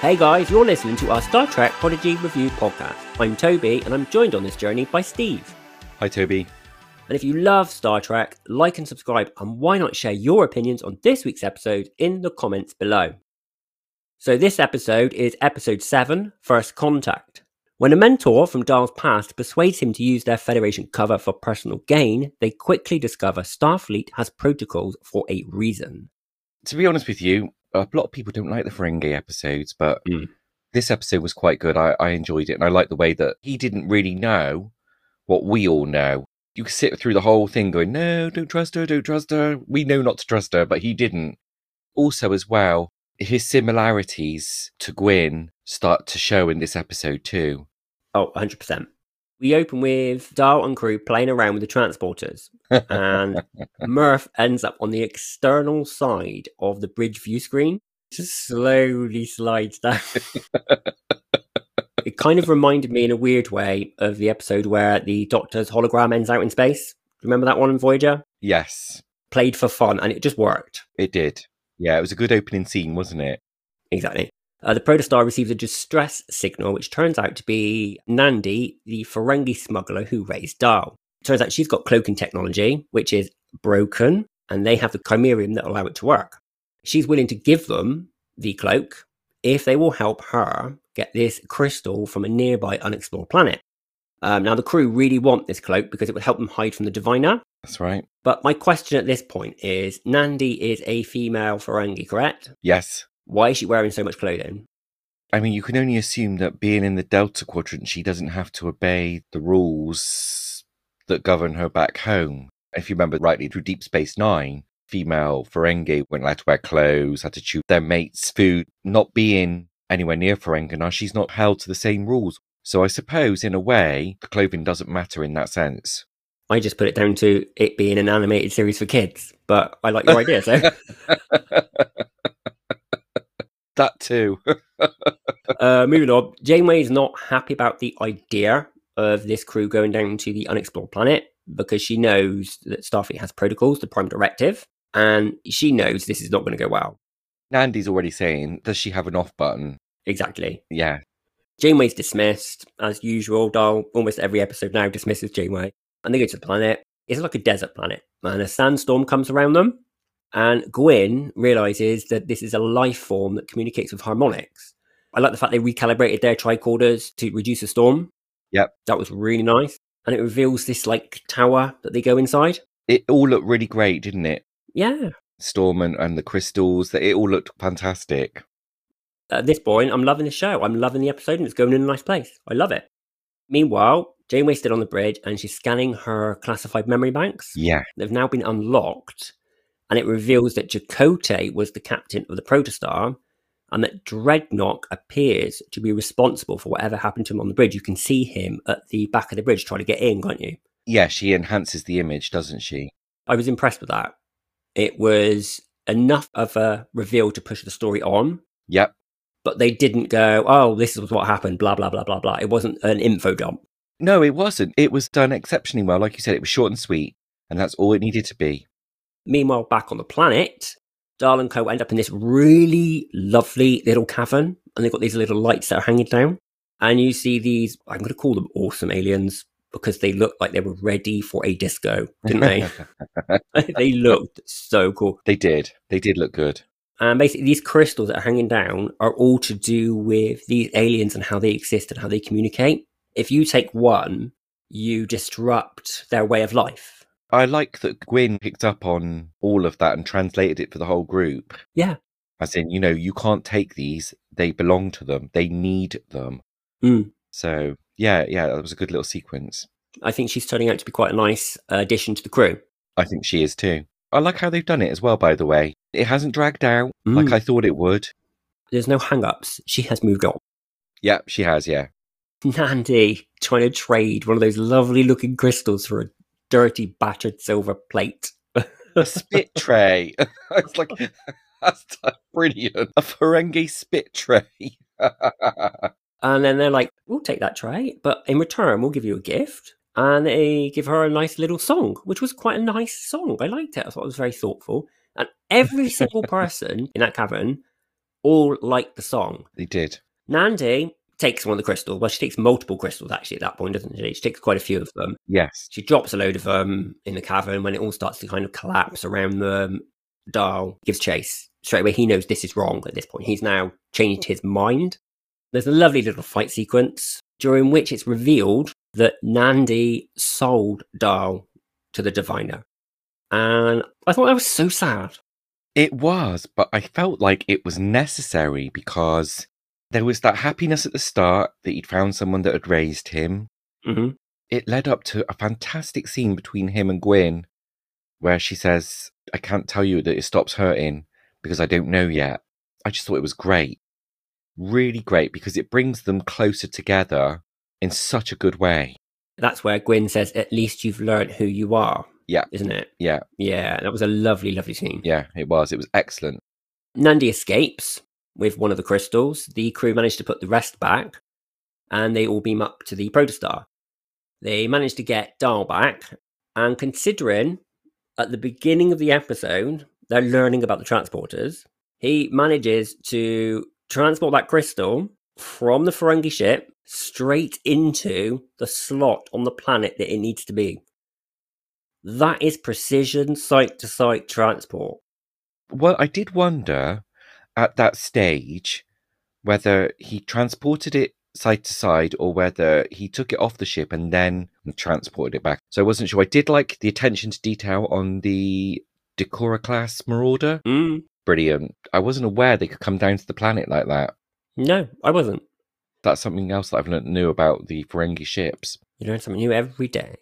Hey guys, you're listening to our Star Trek Prodigy Review podcast. I'm Toby, and I'm joined on this journey by Steve. Hi, Toby. And if you love Star Trek, like and subscribe, and why not share your opinions on this week's episode in the comments below. So, this episode is episode 7 First Contact. When a mentor from Dal's past persuades him to use their Federation cover for personal gain, they quickly discover Starfleet has protocols for a reason. To be honest with you, a lot of people don't like the Ferengi episodes, but Mm. this episode was quite good. I, I enjoyed it, and I like the way that he didn't really know what we all know. You could sit through the whole thing going, "No, don't trust her, don't trust her." We know not to trust her, but he didn't. Also, as well, his similarities to Gwyn start to show in this episode too. Oh, 100%. We open with Dal and crew playing around with the transporters, and Murf ends up on the external side of the bridge view screen, just slowly slides down. it kind of reminded me in a weird way of the episode where the Doctor's hologram ends out in space. Remember that one in Voyager? Yes, Played for fun, and it just worked. it did. Yeah, it was a good opening scene, wasn't it? Exactly. Uh, the protostar receives a distress signal, which turns out to be Nandi, the Ferengi smuggler who raised Dal. Turns out she's got cloaking technology, which is broken, and they have the chimerium that allow it to work. She's willing to give them the cloak if they will help her get this crystal from a nearby unexplored planet. Um, now, the crew really want this cloak because it would help them hide from the Diviner. That's right. But my question at this point is Nandi is a female Ferengi, correct? Yes. Why is she wearing so much clothing? I mean, you can only assume that being in the Delta Quadrant, she doesn't have to obey the rules that govern her back home. If you remember rightly, through Deep Space Nine, female Ferengi weren't allowed to wear clothes, had to chew their mates' food. Not being anywhere near Ferengi, now she's not held to the same rules. So I suppose, in a way, the clothing doesn't matter in that sense. I just put it down to it being an animated series for kids, but I like your idea. So, that too. uh, moving on, Janeway is not happy about the idea of this crew going down to the unexplored planet because she knows that Starfleet has protocols, the Prime Directive, and she knows this is not going to go well. Nandi's already saying, does she have an off button? Exactly. Yeah. Janeway's dismissed as usual. Dal almost every episode now dismisses Janeway, and they go to the planet. It's like a desert planet, and a sandstorm comes around them. And Gwyn realizes that this is a life form that communicates with harmonics. I like the fact they recalibrated their tricorders to reduce the storm. Yep. That was really nice. And it reveals this like tower that they go inside. It all looked really great, didn't it? Yeah. Storm and, and the crystals, that it all looked fantastic. At this point, I'm loving the show. I'm loving the episode and it's going in a nice place. I love it. Meanwhile, Janeway's still on the bridge and she's scanning her classified memory banks. Yeah. They've now been unlocked, and it reveals that Chakotay was the captain of the Protostar, and that Drednok appears to be responsible for whatever happened to him on the bridge. You can see him at the back of the bridge trying to get in, can't you? Yeah, she enhances the image, doesn't she? I was impressed with that. It was enough of a reveal to push the story on, Yep. but they didn't go, oh, this is what happened, blah, blah, blah, blah, blah. It wasn't an info dump. No, it wasn't. It was done exceptionally well. Like you said, it was short and sweet, and that's all it needed to be. Meanwhile, back on the planet, Dal and Co end up in this really lovely little cavern, and they've got these little lights that are hanging down. And you see these, I'm going to call them awesome aliens because they look like they were ready for a disco, didn't they? they looked so cool. They did. They did look good. And basically, these crystals that are hanging down are all to do with these aliens and how they exist and how they communicate. If you take one, you disrupt their way of life. I like that Gwyn picked up on all of that and translated it for the whole group. Yeah. As in, you know, you can't take these. They belong to them. They need them. Mm. So, yeah, yeah, that was a good little sequence. I think she's turning out to be quite a nice addition to the crew. I think she is too. I like how they've done it as well, by the way. It hasn't dragged out like Mm. I thought it would. There's no hang ups. She has moved on. Yeah, she has, yeah. Nandi trying to trade one of those lovely looking crystals for a dirty, battered silver plate. A spit tray. it's like, that's brilliant. A Ferengi spit tray. And then they're like, we'll take that tray, but in return, we'll give you a gift. And they give her a nice little song, which was quite a nice song. I liked it. I thought it was very thoughtful. And every single person in that cavern all liked the song. They did. Nandi takes one of the crystals. Well, she takes multiple crystals actually at that point, doesn't she? She takes quite a few of them. Yes. She drops a load of them in the cavern when it all starts to kind of collapse around the um, Dal. Gives chase straight away. He knows this is wrong at this point. He's now changed his mind. There's a lovely little fight sequence during which it's revealed that Nandi sold Dal to the diviner. And I thought that was so sad. It was, but I felt like it was necessary because there was that happiness at the start that he'd found someone that had raised him. hmm It led up to a fantastic scene between him and Gwyn where she says, I can't tell you that it stops hurting because I don't know yet. I just thought it was great. Really great because it brings them closer together in such a good way. That's where Gwyn says, At least you've learned who you are. Yeah. Isn't it? Yeah, Yeah, that was a lovely, lovely scene. yeah, it was. It was excellent. Nandi escapes with one of the crystals. The crew manage to put the rest back, and they all beam up to the protostar. They manage to get Dal back, and considering at the beginning of the episode they're learning about the transporters, he manages to transport that crystal from the Ferengi ship straight into the slot on the planet that it needs to be. That is precision site to site transport. Well, I did wonder at that stage whether he transported it side to side or whether he took it off the ship and then transported it back. So I wasn't sure. I did like the attention to detail on the D'Kora class Marauder. Mm, Brilliant. I wasn't aware they could come down to the planet like that. no, I wasn't. That's something else that I've learned new about the Ferengi ships. You learn something new every day.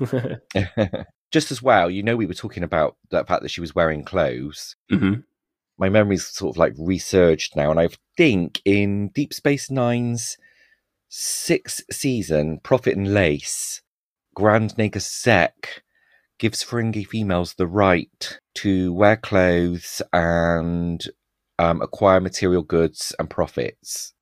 Just as well, you know, we were talking about the fact that she was wearing clothes. hmm my memory's sort of like resurged now, and I think in Deep Space Nine's sixth season, Profit and Lace, Grand Sec gives Ferengi females the right to wear clothes and um, acquire material goods and profits.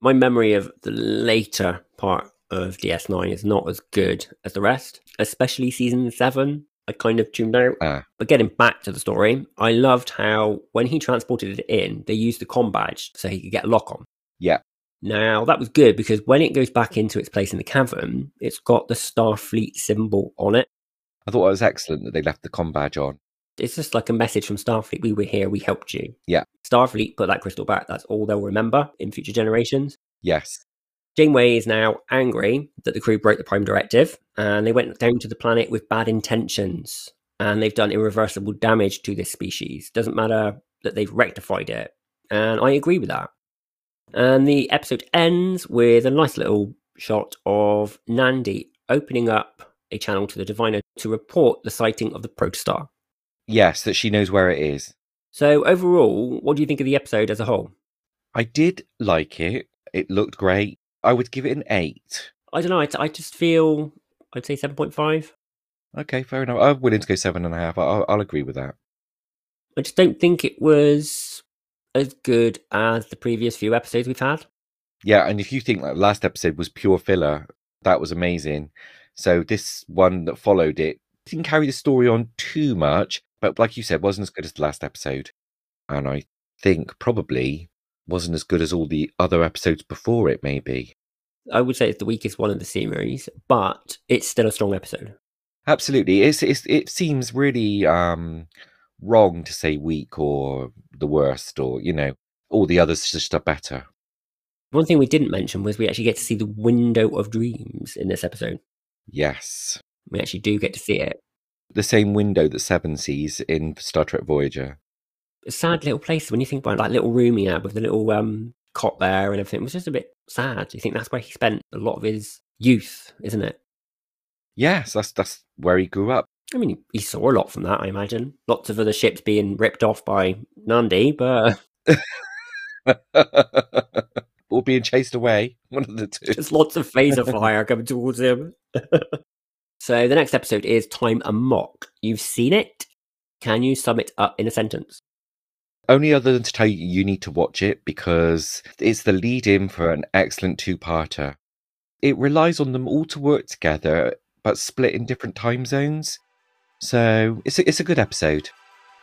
My memory of the later part of DS9 is not as good as the rest, especially season 7. I kind of tuned out. Ah. But getting back to the story, I loved how when he transported it in, they used the com badge so he could get a lock on. Yeah. Now, that was good because when it goes back into its place in the cavern, it's got the Starfleet symbol on it. I thought it was excellent that they left the com badge on. It's just like a message from Starfleet. We were here, we helped you. Yeah. Starfleet put that crystal back. That's all they'll remember in future generations. Yes. Janeway is now angry that the crew broke the Prime Directive and they went down to the planet with bad intentions and they've done irreversible damage to this species. Doesn't matter that they've rectified it. And I agree with that. And the episode ends with a nice little shot of Nandi opening up a channel to the Diviner to report the sighting of the Protostar. Yes, that she knows where it is. So, overall, what do you think of the episode as a whole? I did like it. It looked great. I would give it an eight. I don't know. I, I just feel, I'd say 7.5. Okay, fair enough. I'm willing to go seven and a half. I'll, I'll agree with that. I just don't think it was as good as the previous few episodes we've had. Yeah, and if you think that last episode was pure filler, that was amazing. So this one that followed it didn't carry the story on too much, but like you said, wasn't as good as the last episode. And I think probably wasn't as good as all the other episodes before it, maybe. I would say it's the weakest one of the series, but it's still a strong episode. Absolutely. It's, it's it seems really um wrong to say weak or the worst or, you know, all the others just are better. One thing we didn't mention was we actually get to see the window of dreams in this episode. Yes. We actually do get to see it. The same window that Seven sees in Star Trek Voyager. A sad little place when you think about it, like little room he had with the little um cot there and everything. It was just a bit sad. You think that's where he spent a lot of his youth, isn't it? Yes, that's that's where he grew up. I mean, he saw a lot from that, I imagine. Lots of other ships being ripped off by Nandi, but or being chased away. One of the two. Just lots of phaser fire coming towards him. so the next episode is Time Amok. You've seen it. Can you sum it up in a sentence? Only other than to tell you you need to watch it because it's the lead in for an excellent two parter. It relies on them all to work together, but split in different time zones. So it's a, it's a good episode.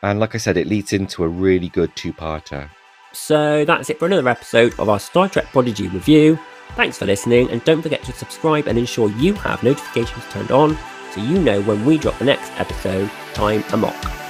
And like I said, it leads into a really good two parter. So that's it for another episode of our Star Trek Prodigy review. Thanks for listening, and don't forget to subscribe and ensure you have notifications turned on so you know when we drop the next episode, Time Amok.